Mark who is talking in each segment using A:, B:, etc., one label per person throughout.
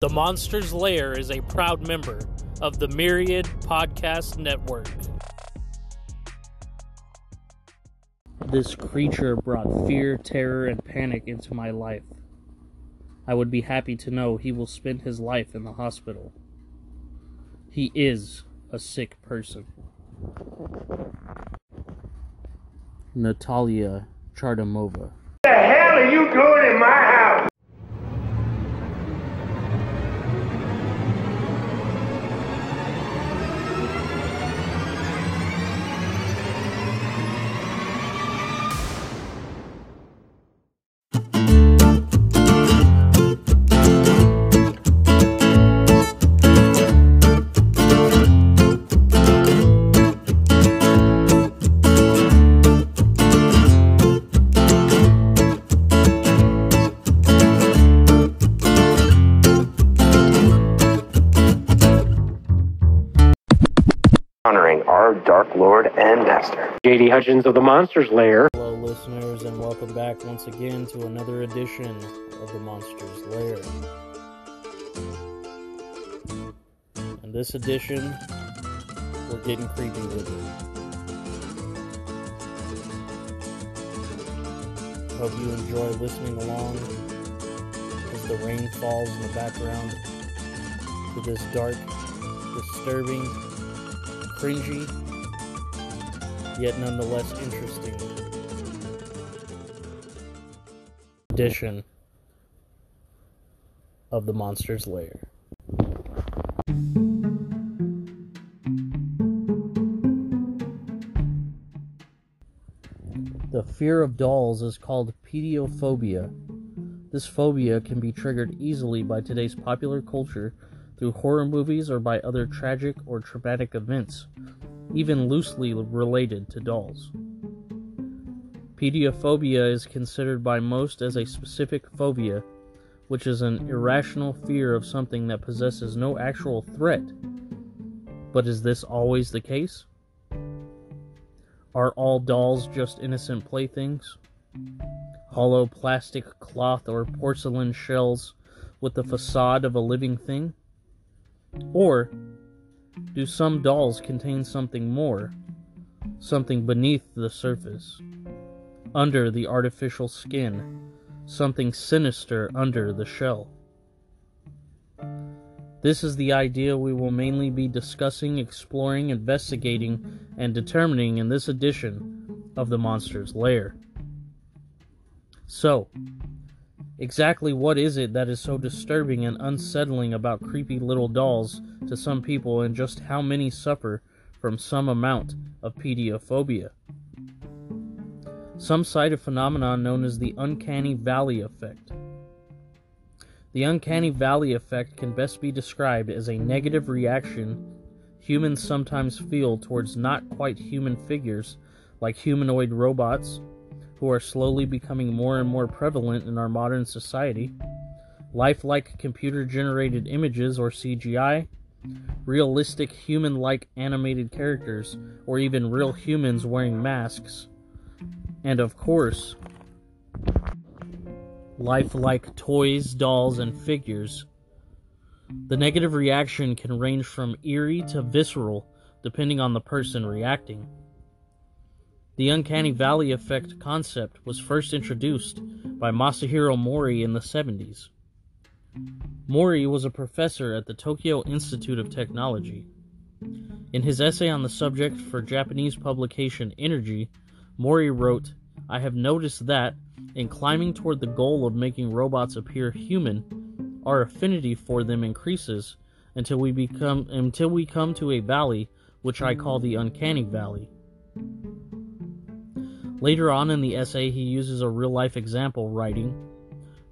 A: The Monsters Lair is a proud member of the Myriad Podcast Network. This creature brought fear, terror, and panic into my life. I would be happy to know he will spend his life in the hospital. He is a sick person. Natalia Chardymova.
B: What the hell are you doing in my house?
C: Honoring our Dark Lord and Master.
B: JD Hutchins of the Monsters Lair.
A: Hello, listeners, and welcome back once again to another edition of the Monsters Lair. In this edition, we're getting creepy with it. Hope you enjoy listening along as the rain falls in the background to this dark, disturbing, cringy, yet nonetheless interesting edition of the Monsters Lair. The fear of dolls is called pediophobia. This phobia can be triggered easily by today's popular culture through horror movies or by other tragic or traumatic events, even loosely related to dolls. Pediophobia is considered by most as a specific phobia, which is an irrational fear of something that possesses no actual threat. But is this always the case? Are all dolls just innocent playthings? Hollow plastic cloth or porcelain shells with the facade of a living thing? Or do some dolls contain something more, something beneath the surface, under the artificial skin, something sinister under the shell? This is the idea we will mainly be discussing, exploring, investigating, and determining in this edition of The Monster's Lair. So, Exactly what is it that is so disturbing and unsettling about creepy little dolls to some people, and just how many suffer from some amount of pediophobia? Some cite a phenomenon known as the uncanny valley effect. The uncanny valley effect can best be described as a negative reaction humans sometimes feel towards not quite human figures like humanoid robots who are slowly becoming more and more prevalent in our modern society, lifelike computer generated images or CGI, realistic human like animated characters, or even real humans wearing masks, and of course, lifelike toys, dolls, and figures. The negative reaction can range from eerie to visceral, depending on the person reacting. The uncanny valley effect concept was first introduced by Masahiro Mori in the 70s. Mori was a professor at the Tokyo Institute of Technology. In his essay on the subject for Japanese publication Energy, Mori wrote, I have noticed that, in climbing toward the goal of making robots appear human, our affinity for them increases until we become until we come to a valley which I call the uncanny valley. Later on in the essay, he uses a real life example, writing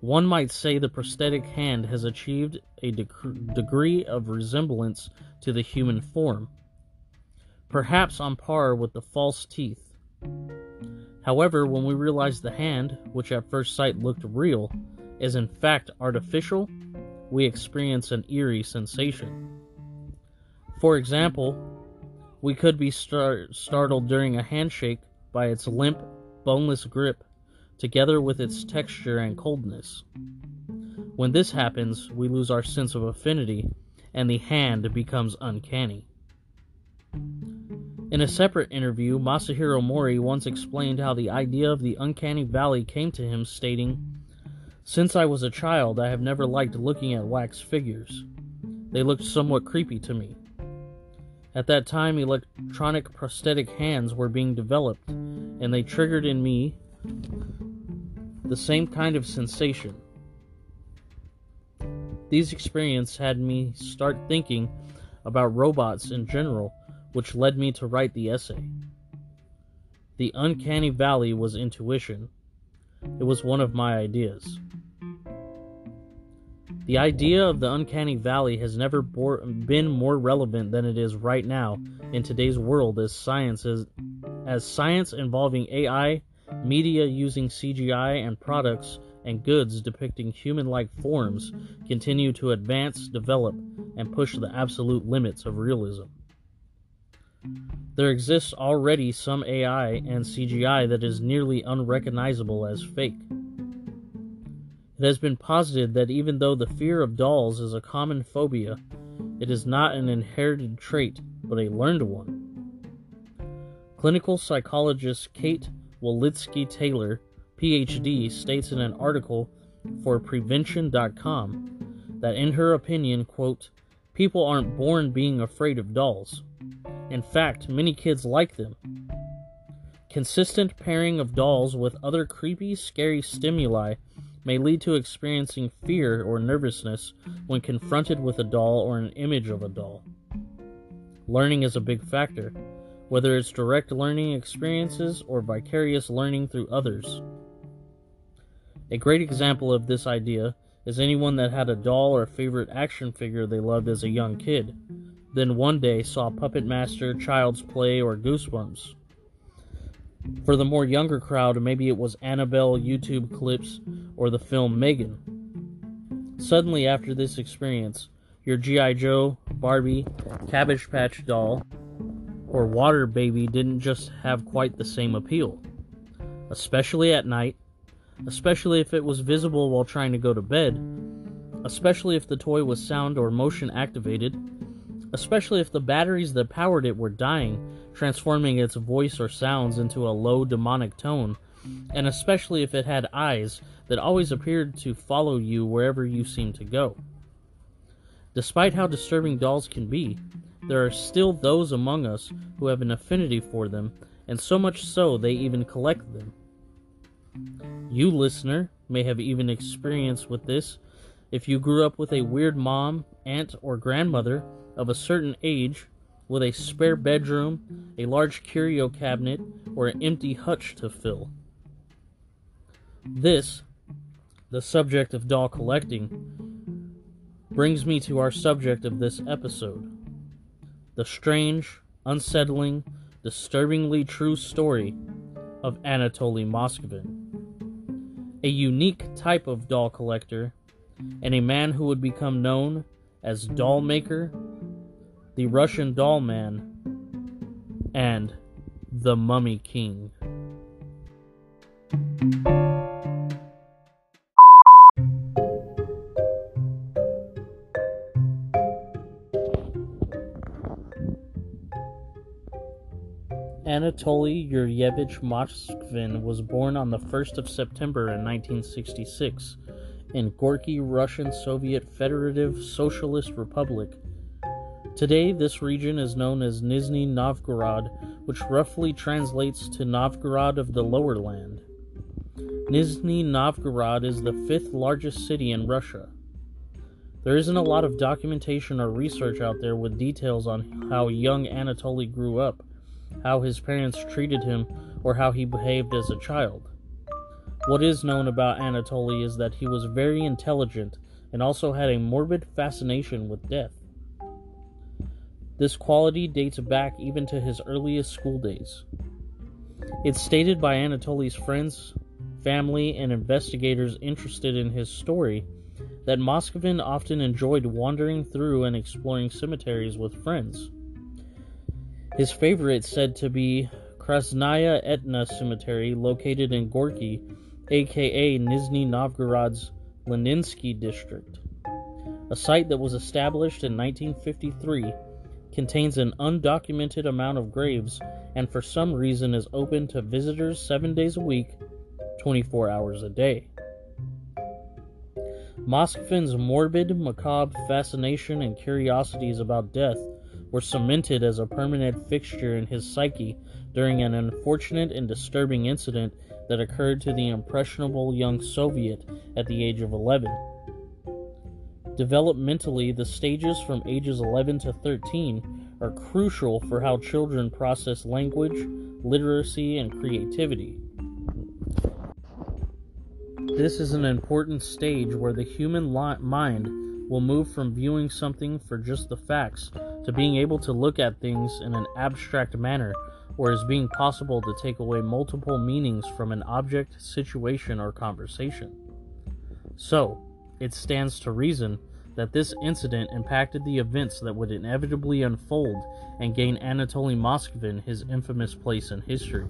A: One might say the prosthetic hand has achieved a degree of resemblance to the human form, perhaps on par with the false teeth. However, when we realize the hand, which at first sight looked real, is in fact artificial, we experience an eerie sensation. For example, we could be star- startled during a handshake by its limp, boneless grip, together with its texture and coldness. When this happens, we lose our sense of affinity, and the hand becomes uncanny. In a separate interview, Masahiro Mori once explained how the idea of the uncanny valley came to him, stating, Since I was a child, I have never liked looking at wax figures. They looked somewhat creepy to me. At that time, electronic prosthetic hands were being developed, and they triggered in me the same kind of sensation. These experiences had me start thinking about robots in general, which led me to write the essay. The uncanny valley was intuition. It was one of my ideas. The idea of the uncanny valley has never bore, been more relevant than it is right now in today's world as science is, as science involving AI, media using CGI and products and goods depicting human-like forms continue to advance, develop, and push the absolute limits of realism. There exists already some AI and CGI that is nearly unrecognizable as fake. It has been posited that even though the fear of dolls is a common phobia, it is not an inherited trait, but a learned one. Clinical psychologist Kate Wolitzky Taylor, PhD, states in an article for Prevention.com that, in her opinion, quote, people aren't born being afraid of dolls. In fact, many kids like them. Consistent pairing of dolls with other creepy, scary stimuli may lead to experiencing fear or nervousness when confronted with a doll or an image of a doll. Learning is a big factor, whether it's direct learning experiences or vicarious learning through others. A great example of this idea is anyone that had a doll or favorite action figure they loved as a young kid, then one day saw Puppet Master, Child's Play, or Goosebumps. For the more younger crowd, maybe it was Annabelle YouTube clips or the film Megan. Suddenly, after this experience, your G.I. Joe, Barbie, Cabbage Patch doll, or Water Baby didn't just have quite the same appeal. Especially at night, especially if it was visible while trying to go to bed, especially if the toy was sound or motion activated, especially if the batteries that powered it were dying, transforming its voice or sounds into a low demonic tone, and especially if it had eyes that always appeared to follow you wherever you seemed to go. Despite how disturbing dolls can be, there are still those among us who have an affinity for them, and so much so they even collect them. You, listener, may have even experience with this if you grew up with a weird mom, aunt, or grandmother of a certain age with a spare bedroom, a large curio cabinet, or an empty hutch to fill. This, the subject of doll collecting, brings me to our subject of this episode the strange, unsettling, disturbingly true story of Anatoly Moskvin. A unique type of doll collector, and a man who would become known as Doll Maker the Russian Doll Man, and the Mummy King. Anatoly Yuryevich Moskvin was born on the 1st of September in 1966 in Gorky, Russian Soviet Federative Socialist Republic Today, this region is known as Nizhny Novgorod, which roughly translates to Novgorod of the Lower Land. Nizhny Novgorod is the fifth largest city in Russia. There isn't a lot of documentation or research out there with details on how young Anatoly grew up, how his parents treated him, or how he behaved as a child. What is known about Anatoly is that he was very intelligent and also had a morbid fascination with death. This quality dates back even to his earliest school days. It's stated by Anatoly's friends, family, and investigators interested in his story that Moskvin often enjoyed wandering through and exploring cemeteries with friends. His favorite said to be Krasnaya Etna Cemetery, located in Gorky, aka Nizhny Novgorod's Leninsky District. A site that was established in 1953 contains an undocumented amount of graves and for some reason is open to visitors seven days a week, 24 hours a day. Moskvin's morbid, macabre fascination and curiosities about death were cemented as a permanent fixture in his psyche during an unfortunate and disturbing incident that occurred to the impressionable young Soviet at the age of 11. Developmentally, the stages from ages 11 to 13 are crucial for how children process language, literacy, and creativity. This is an important stage where the human mind will move from viewing something for just the facts to being able to look at things in an abstract manner or as being possible to take away multiple meanings from an object, situation, or conversation. So, it stands to reason that this incident impacted the events that would inevitably unfold and gain Anatoly Moskvin his infamous place in history.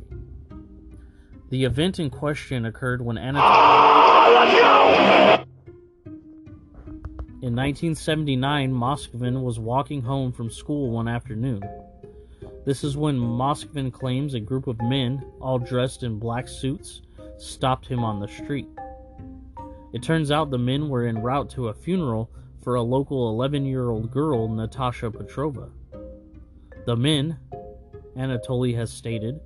A: The event in question occurred when Anatoly. In 1979, Moskvin was walking home from school one afternoon. This is when Moskvin claims a group of men, all dressed in black suits, stopped him on the street. It turns out the men were en route to a funeral for a local 11 year old girl, Natasha Petrova. The men, Anatoly has stated,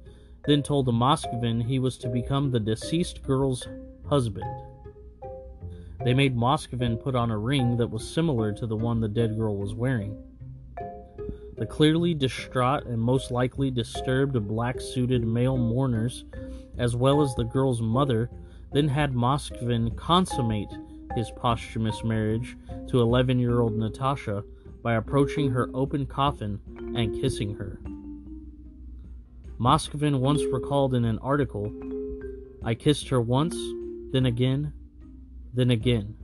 A: then told the Moskvin he was to become the deceased girl's husband. They made Moskvin put on a ring that was similar to the one the dead girl was wearing. The clearly distraught and most likely disturbed black suited male mourners, as well as the girl's mother, then had Moskvin consummate his posthumous marriage to 11 year old Natasha by approaching her open coffin and kissing her. Moskvin once recalled in an article I kissed her once, then again, then again.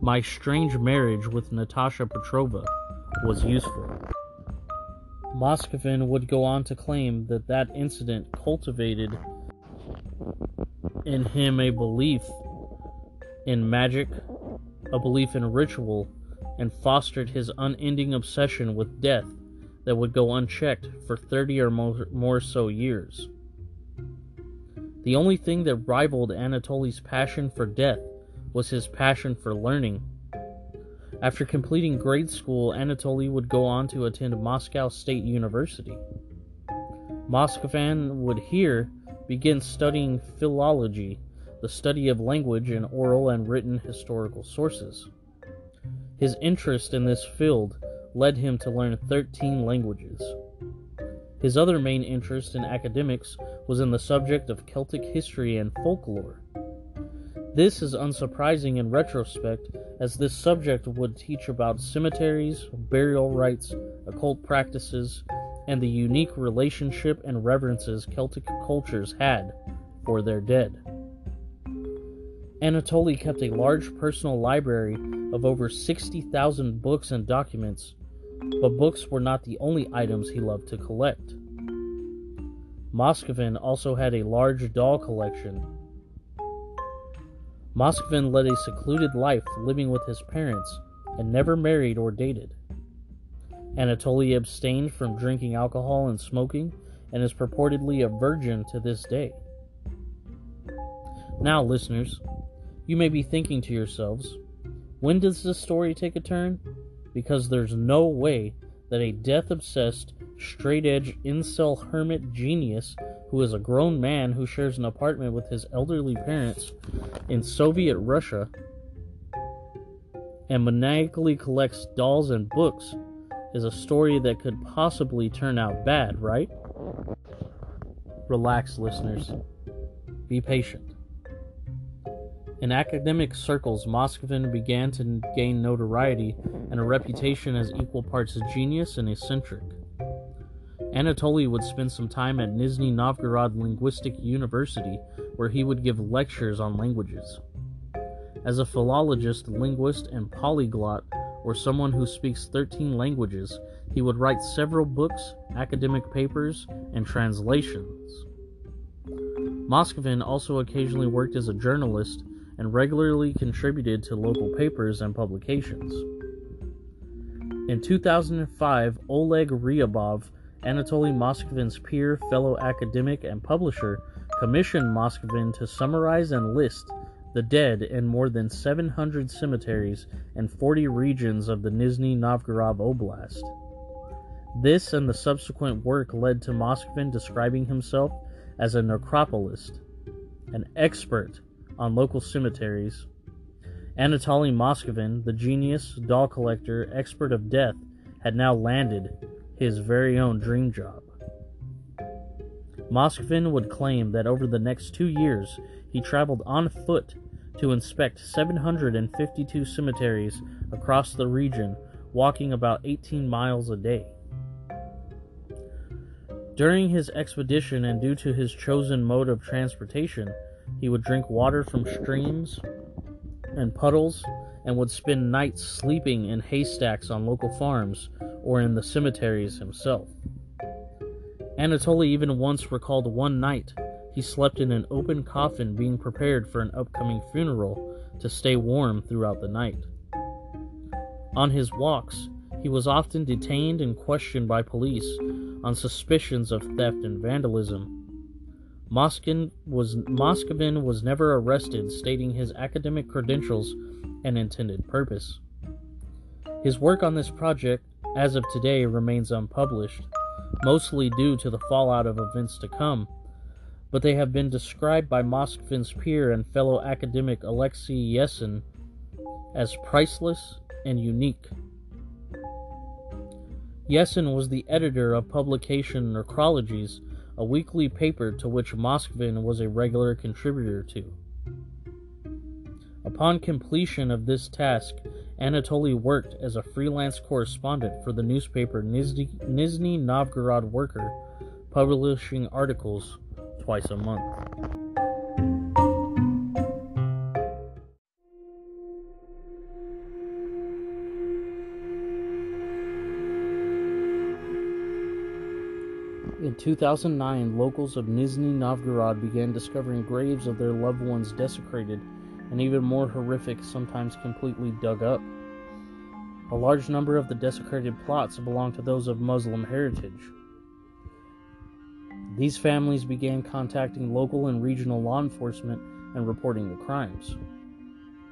A: My strange marriage with Natasha Petrova was useful. Moskvin would go on to claim that that incident cultivated in him a belief in magic, a belief in ritual, and fostered his unending obsession with death that would go unchecked for 30 or more, more so years. The only thing that rivaled Anatoly's passion for death was his passion for learning. After completing grade school, Anatoly would go on to attend Moscow State University. Moskvin would here begin studying philology, the study of language in oral and written historical sources. His interest in this field led him to learn 13 languages. His other main interest in academics was in the subject of Celtic history and folklore. This is unsurprising in retrospect, as this subject would teach about cemeteries, burial rites, occult practices, and the unique relationship and reverences Celtic cultures had for their dead. Anatoly kept a large personal library of over 60,000 books and documents but books were not the only items he loved to collect. Moskvin also had a large doll collection. Moskvin led a secluded life living with his parents and never married or dated. Anatoly abstained from drinking alcohol and smoking and is purportedly a virgin to this day. Now, listeners, you may be thinking to yourselves, when does this story take a turn? because there's no way that a death obsessed, straight edge, incel hermit genius who is a grown man who shares an apartment with his elderly parents in Soviet Russia and maniacally collects dolls and books is a story that could possibly turn out bad, right? Relax, listeners. Be patient. In academic circles, Moskvin began to gain notoriety and a reputation as equal parts genius and eccentric. Anatoly would spend some time at Nizhny Novgorod Linguistic University, where he would give lectures on languages. As a philologist, linguist, and polyglot, or someone who speaks 13 languages, he would write several books, academic papers, and translations. Moskvin also occasionally worked as a journalist and regularly contributed to local papers and publications. In 2005, Oleg Ryabov, Anatoly Moskvin's peer, fellow academic, and publisher, commissioned Moskvin to summarize and list the dead in more than 700 cemeteries in 40 regions of the Nizhny Novgorod Oblast. This and the subsequent work led to Moskvin describing himself as a necropolist, an expert on local cemeteries. Anatoly Moskvin, the genius, doll collector, expert of death, had now landed his very own dream job. Moskvin would claim that over the next two years he traveled on foot to inspect 752 cemeteries across the region, walking about 18 miles a day. During his expedition, and due to his chosen mode of transportation, he would drink water from streams and puddles and would spend nights sleeping in haystacks on local farms or in the cemeteries himself. Anatoly even once recalled one night he slept in an open coffin being prepared for an upcoming funeral to stay warm throughout the night. On his walks, he was often detained and questioned by police on suspicions of theft and vandalism. Moskin was, Moskvin was never arrested, stating his academic credentials and intended purpose. His work on this project, as of today, remains unpublished, mostly due to the fallout of events to come but they have been described by Moskvin's peer and fellow academic Alexei Yesin as priceless and unique. Yesin was the editor of publication Necrologies, a weekly paper to which Moskvin was a regular contributor to. Upon completion of this task, Anatoly worked as a freelance correspondent for the newspaper Nizhny, Novgorod Worker, publishing articles twice a month. In 2009, locals of Nizhny Novgorod began discovering graves of their loved ones desecrated and even more horrific, sometimes completely dug up. A large number of the desecrated plots belong to those of Muslim heritage. These families began contacting local and regional law enforcement and reporting the crimes.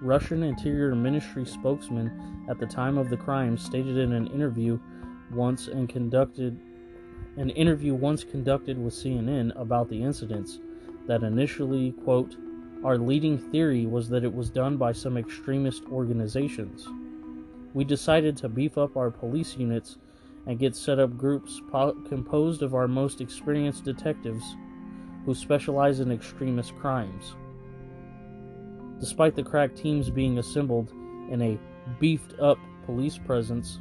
A: Russian Interior Ministry spokesman at the time of the crime stated in an interview once and conducted an interview once conducted with CNN about the incidents that initially quote our leading theory was that it was done by some extremist organizations. We decided to beef up our police units and get set up groups po- composed of our most experienced detectives who specialize in extremist crimes. Despite the crack teams being assembled in a beefed up police presence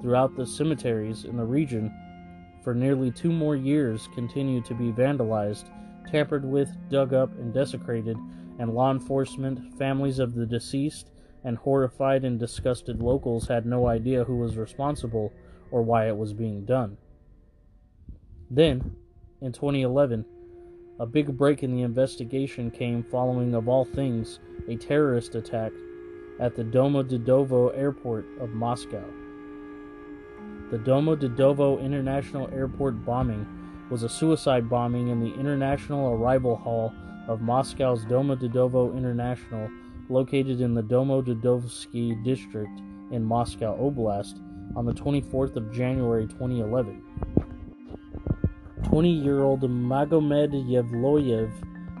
A: throughout the cemeteries in the region, for nearly two more years continued to be vandalized, tampered with, dug up, and desecrated, and law enforcement, families of the deceased, and horrified and disgusted locals had no idea who was responsible or why it was being done. Then, in 2011, a big break in the investigation came following, of all things, a terrorist attack at the Domodedovo airport of Moscow. The Domodedovo International Airport bombing was a suicide bombing in the International Arrival Hall of Moscow's Domodedovo International, located in the Domodedovsky district in Moscow Oblast, on the 24th of January 2011. 20 year old Magomed Yevloyev,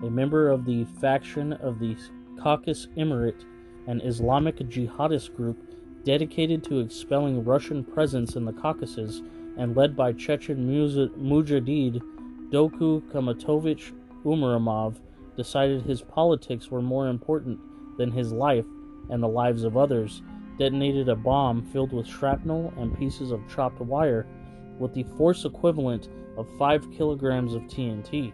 A: a member of the faction of the Caucasus Emirate, an Islamic jihadist group dedicated to expelling Russian presence in the Caucasus and led by Chechen mujahid Doku Kamatovich Umaramov, decided his politics were more important than his life and the lives of others detonated a bomb filled with shrapnel and pieces of chopped wire with the force equivalent of 5 kilograms of TNT.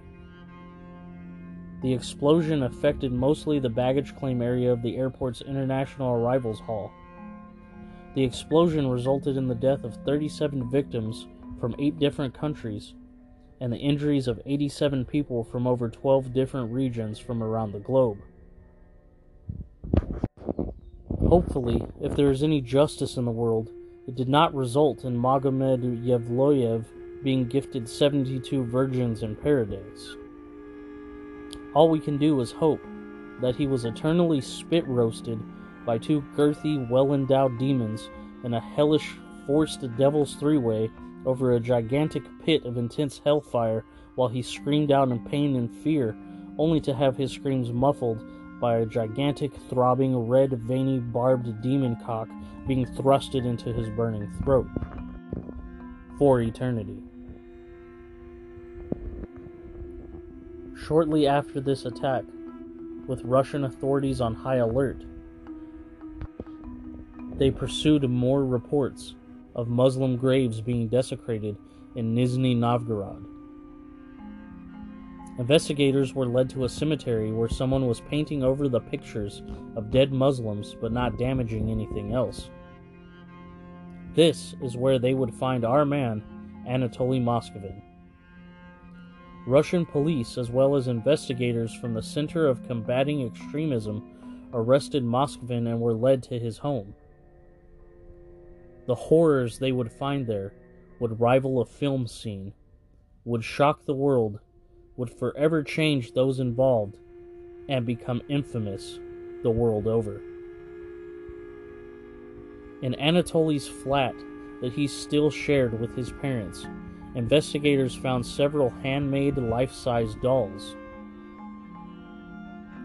A: The explosion affected mostly the baggage claim area of the airport's International Arrivals Hall. The explosion resulted in the death of 37 victims from 8 different countries and the injuries of 87 people from over 12 different regions from around the globe. Hopefully, if there is any justice in the world, it did not result in Magomed Yevloyev being gifted 72 virgins in paradise. All we can do is hope that he was eternally spit roasted by two girthy, well endowed demons in a hellish, forced devil's three way over a gigantic pit of intense hellfire while he screamed out in pain and fear, only to have his screams muffled by a gigantic, throbbing, red, veiny, barbed demon cock being thrusted into his burning throat. For eternity. Shortly after this attack, with Russian authorities on high alert, they pursued more reports of Muslim graves being desecrated in Nizhny Novgorod. Investigators were led to a cemetery where someone was painting over the pictures of dead Muslims but not damaging anything else. This is where they would find our man, Anatoly Moskvin. Russian police, as well as investigators from the Center of Combating Extremism, arrested Moskvin and were led to his home. The horrors they would find there would rival a film scene, would shock the world, would forever change those involved, and become infamous the world over. In Anatoly's flat that he still shared with his parents, investigators found several handmade life size dolls.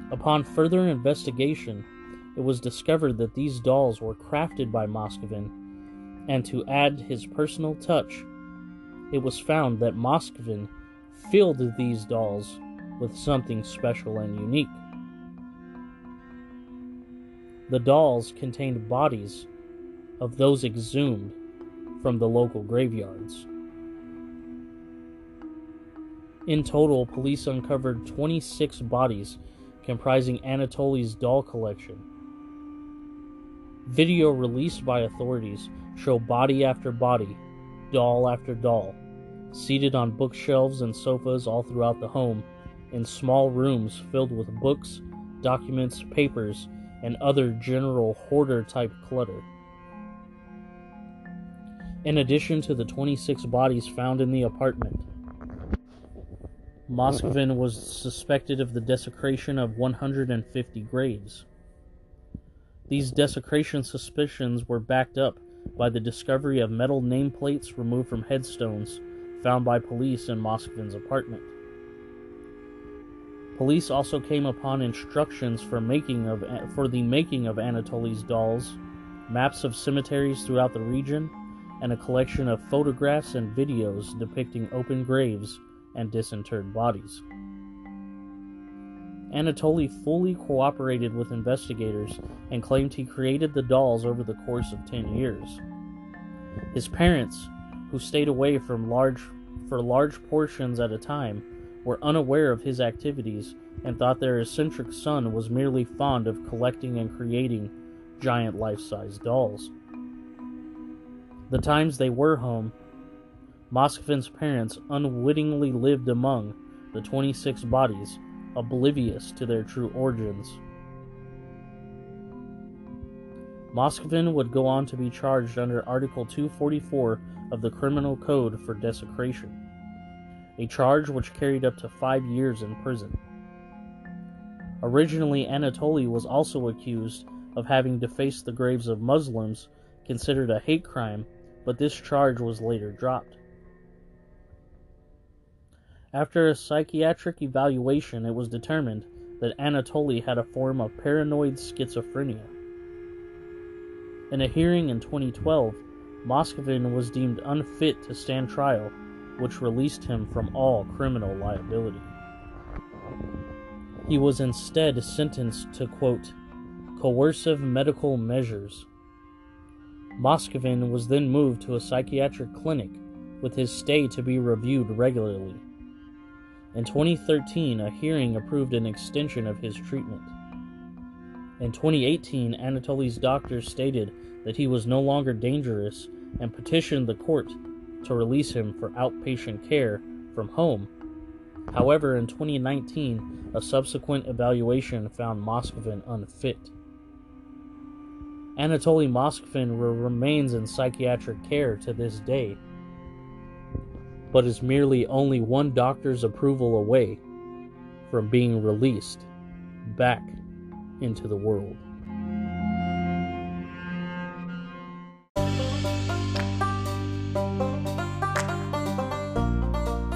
A: Upon further investigation, it was discovered that these dolls were crafted by Moskvin, and to add his personal touch, it was found that Moskvin filled these dolls with something special and unique. The dolls contained bodies of those exhumed from the local graveyards. In total, police uncovered 26 bodies comprising Anatoly's doll collection. Video released by authorities show body after body, doll after doll, seated on bookshelves and sofas all throughout the home, in small rooms filled with books, documents, papers, and other general hoarder type clutter. In addition to the 26 bodies found in the apartment, Moskvin was suspected of the desecration of 150 graves. These desecration suspicions were backed up by the discovery of metal nameplates removed from headstones found by police in Moskvin's apartment. Police also came upon instructions for making of for the making of Anatoly's dolls, maps of cemeteries throughout the region, and a collection of photographs and videos depicting open graves and disinterred bodies. Anatoly fully cooperated with investigators and claimed he created the dolls over the course of 10 years. His parents, who stayed away from large for large portions at a time, were unaware of his activities and thought their eccentric son was merely fond of collecting and creating giant life-size dolls. The times they were home, Moskvin's parents unwittingly lived among the 26 bodies, oblivious to their true origins. Moskvin would go on to be charged under Article 244 of the Criminal Code for desecration, a charge which carried up to five years in prison. Originally, Anatoly was also accused of having defaced the graves of Muslims, considered a hate crime, but this charge was later dropped. After a psychiatric evaluation, it was determined that Anatoly had a form of paranoid schizophrenia. In a hearing in 2012, Moskvin was deemed unfit to stand trial, which released him from all criminal liability. He was instead sentenced to, quote, coercive medical measures. Moskvin was then moved to a psychiatric clinic with his stay to be reviewed regularly. In 2013, a hearing approved an extension of his treatment. In 2018, Anatoly's doctors stated that he was no longer dangerous and petitioned the court to release him for outpatient care from home. However, in 2019, a subsequent evaluation found Moskvin unfit. Anatoly Moskvin remains in psychiatric care to this day, but is merely only one doctor's approval away from being released back into the world.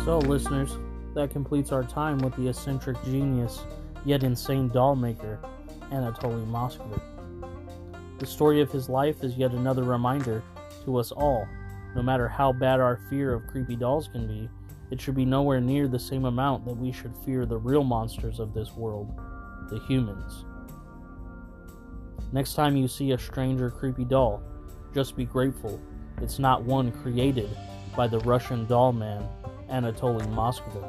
A: So, listeners, that completes our time with the eccentric genius yet insane doll maker, Anatoly Moskvin. The story of his life is yet another reminder to us all no matter how bad our fear of creepy dolls can be, it should be nowhere near the same amount that we should fear the real monsters of this world, the humans. Next time you see a strange or creepy doll, just be grateful it's not one created by the Russian doll man Anatoly Moskvin.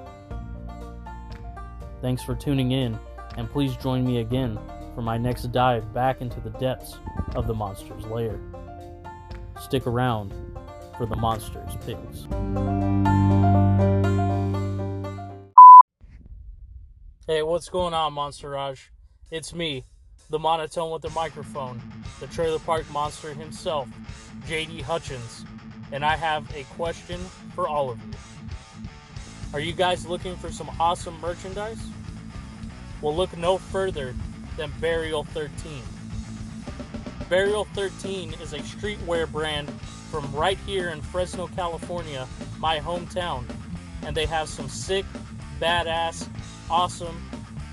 A: Thanks for tuning in, and please join me again for my next dive back into the depths of the monster's lair. Stick around for the monster's picks. Hey, what's going on, Monsterage? It's me, the monotone with the microphone, the trailer park monster himself, JD Hutchins, and I have a question for all of you. Are you guys looking for some awesome merchandise? Well, look no further than Burial 13. Burial 13 is a streetwear brand from right here in Fresno, California, my hometown. And they have some sick, badass, awesome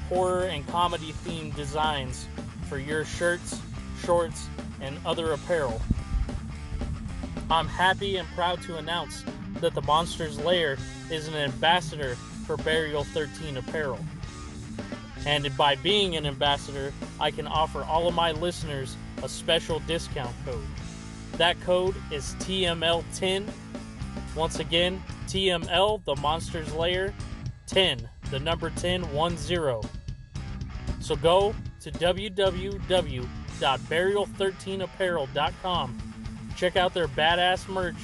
A: horror and comedy themed designs for your shirts, shorts, and other apparel. I'm happy and proud to announce that the Monsters Lair is an ambassador for Burial 13 apparel. And by being an ambassador, I can offer all of my listeners a special discount code. That code is TML10. Once again, TML, the Monsters Lair, 10, the number 10, 1 0. So go to www.burial13apparel.com. Check out their badass merch,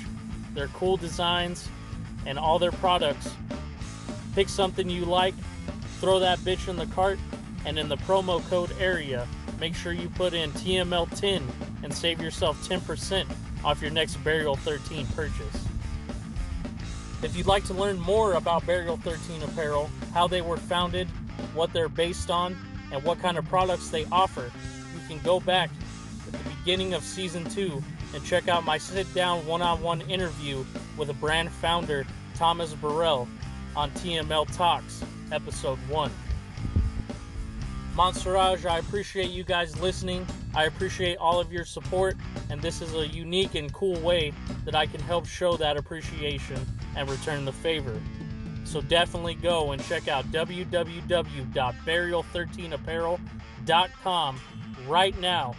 A: their cool designs, and all their products. Pick something you like, throw that bitch in the cart, and in the promo code area, make sure you put in TML10 and save yourself 10% off your next Burial 13 purchase. If you'd like to learn more about Burial 13 apparel, how they were founded, what they're based on, and what kind of products they offer, you can go back at the beginning of season 2 and check out my sit down one on one interview with a brand founder, Thomas Burrell, on TML Talks, episode 1. Monsterage, I appreciate you guys listening. I appreciate all of your support, and this is a unique and cool way that I can help show that appreciation and return the favor. So definitely go and check out www.burial13apparel.com right now.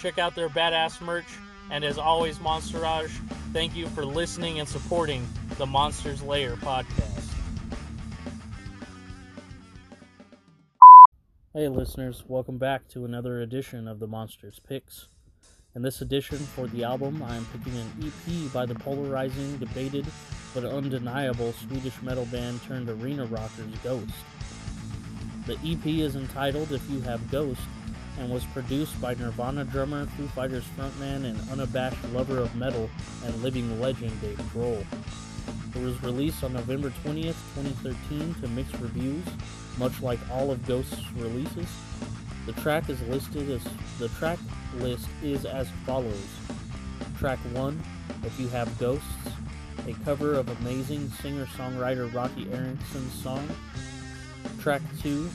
A: Check out their badass merch, and as always, Monsterage, thank you for listening and supporting the Monsters Lair podcast. Hey, listeners, welcome back to another edition of the Monsters Picks. In this edition, for the album, I am picking an EP by the polarizing, debated, but undeniable Swedish metal band turned arena rockers Ghost. The EP is entitled If You Have Ghost and was produced by Nirvana drummer, Foo Fighters frontman, and unabashed lover of metal and living legend Dave Grohl. It was released on November 20th, 2013 to mixed reviews, much like all of Ghost's releases. The track is listed as the track list is as follows. Track 1, If You Have Ghosts, a cover of amazing singer-songwriter Roky Erickson's song. Track 2,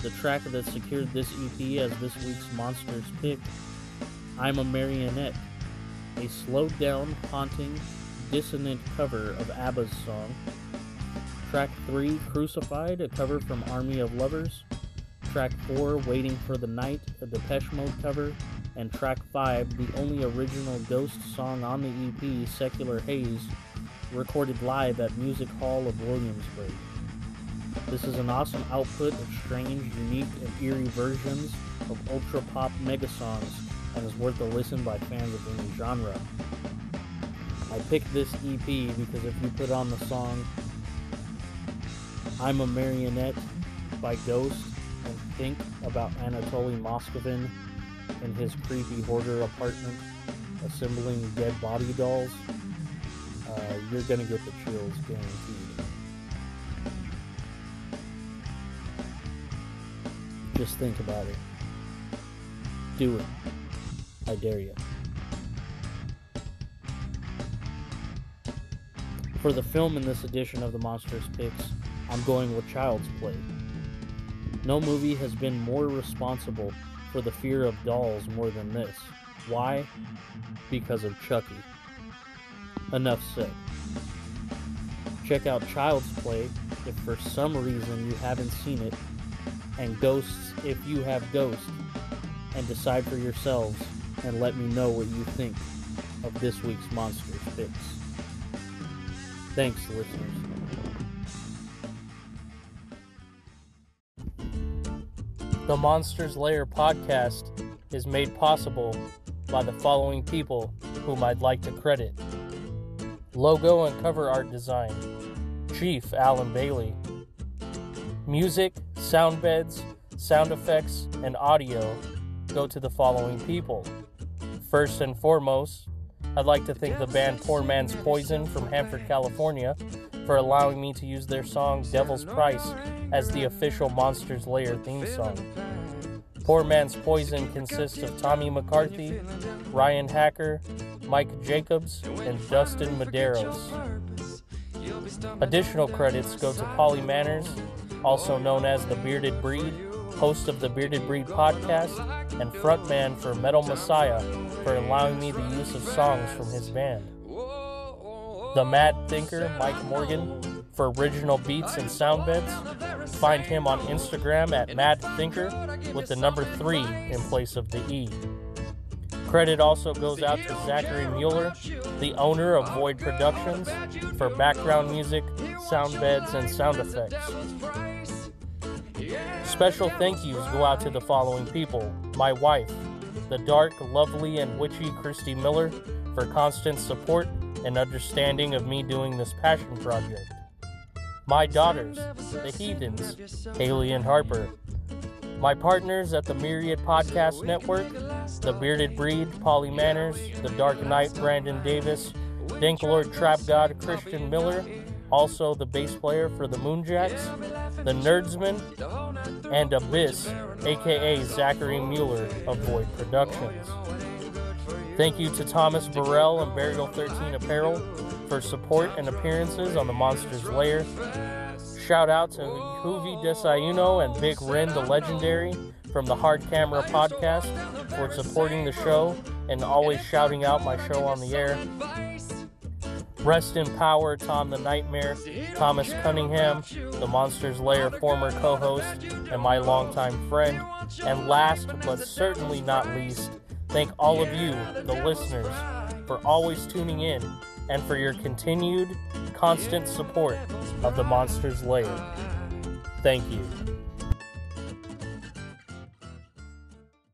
A: the track that secured this EP as this week's Monsters pick, I'm a Marionette, a slowed down, haunting, dissonant cover of ABBA's song. Track 3, Crucified, a cover from Army of Lovers. Track 4, Waiting for the Night, a Depeche Mode cover. And track 5, the only original Ghost song on the EP, Secular Haze, recorded live at Music Hall of Williamsburg. This is an awesome output of strange, unique, and eerie versions of ultra pop mega songs and is worth a listen by fans of any genre. I picked this EP because if you put on the song I'm a Marionette by Ghost think about Anatoly Moskvin, in his creepy hoarder apartment assembling dead body dolls, uh, you're gonna get the chills guaranteed. Just think about it. Do it. I dare you. For the film in this edition of the Monsters Picks, I'm going with Child's Play. No movie has been more responsible for the fear of dolls more than this. Why? Because of Chucky. Enough said. Check out Child's Play if for some reason you haven't seen it, and Ghosts if you have Ghosts, and decide for yourselves and let me know what you think of this week's Monster Fix. Thanks, listeners. The Monsters Lair podcast is made possible by the following people whom I'd like to credit. Logo and cover art design Chief Alan Bailey. Music, sound beds, sound effects, and audio go to the following people. First and foremost, I'd like to thank the band Poor Man's Poison from Hanford, California, for allowing me to use their song Devil's Price as the official Monsters Lair theme song. Poor Man's Poison consists of Tommy McCarthy, Ryan Hacker, Mike Jacobs, and Dustin Medeiros. Additional credits go to Pauly Manners, also known as the Bearded Breed, host of the Bearded Breed podcast, and frontman for Metal Messiah, for allowing me the use of songs from his band. The Mad Thinker, Mike Morgan, for original beats and sound beds. Find him on Instagram at Mad Thinker with the number 3 in place of the E. Credit also goes out to Zachary Mueller, the owner of Void Productions, for background music, sound beds, and sound effects. Special thank yous go out to the following people my wife, the dark, lovely, and witchy Christy Miller, for constant support and understanding of me doing this passion project. My daughters, the Heathens, Haley and Harper. My partners at the Myriad Podcast Network, the Bearded Breed, Pauly Manners, the Dark Knight, Brandon Davis, Danklord Trap God, Christian Miller, also the bass player for the Moonjacks, the Nerdsman, and Abyss, aka Zachary Mueller of Void Productions. Thank you to Thomas Burrell and Burial 13 Apparel for support and appearances on the Monsters Lair. Shout out to Huvi Desayuno and Big Ren the Legendary from the Hard Camera Podcast for supporting the show and always shouting out my show on the air. Rest in power, Tom the Nightmare, Thomas Cunningham, the Monsters Lair former co host and my longtime friend. And last but certainly not least, thank all of you, the listeners, for always tuning in and for your continued, constant support of the Monsters Lair. Thank you.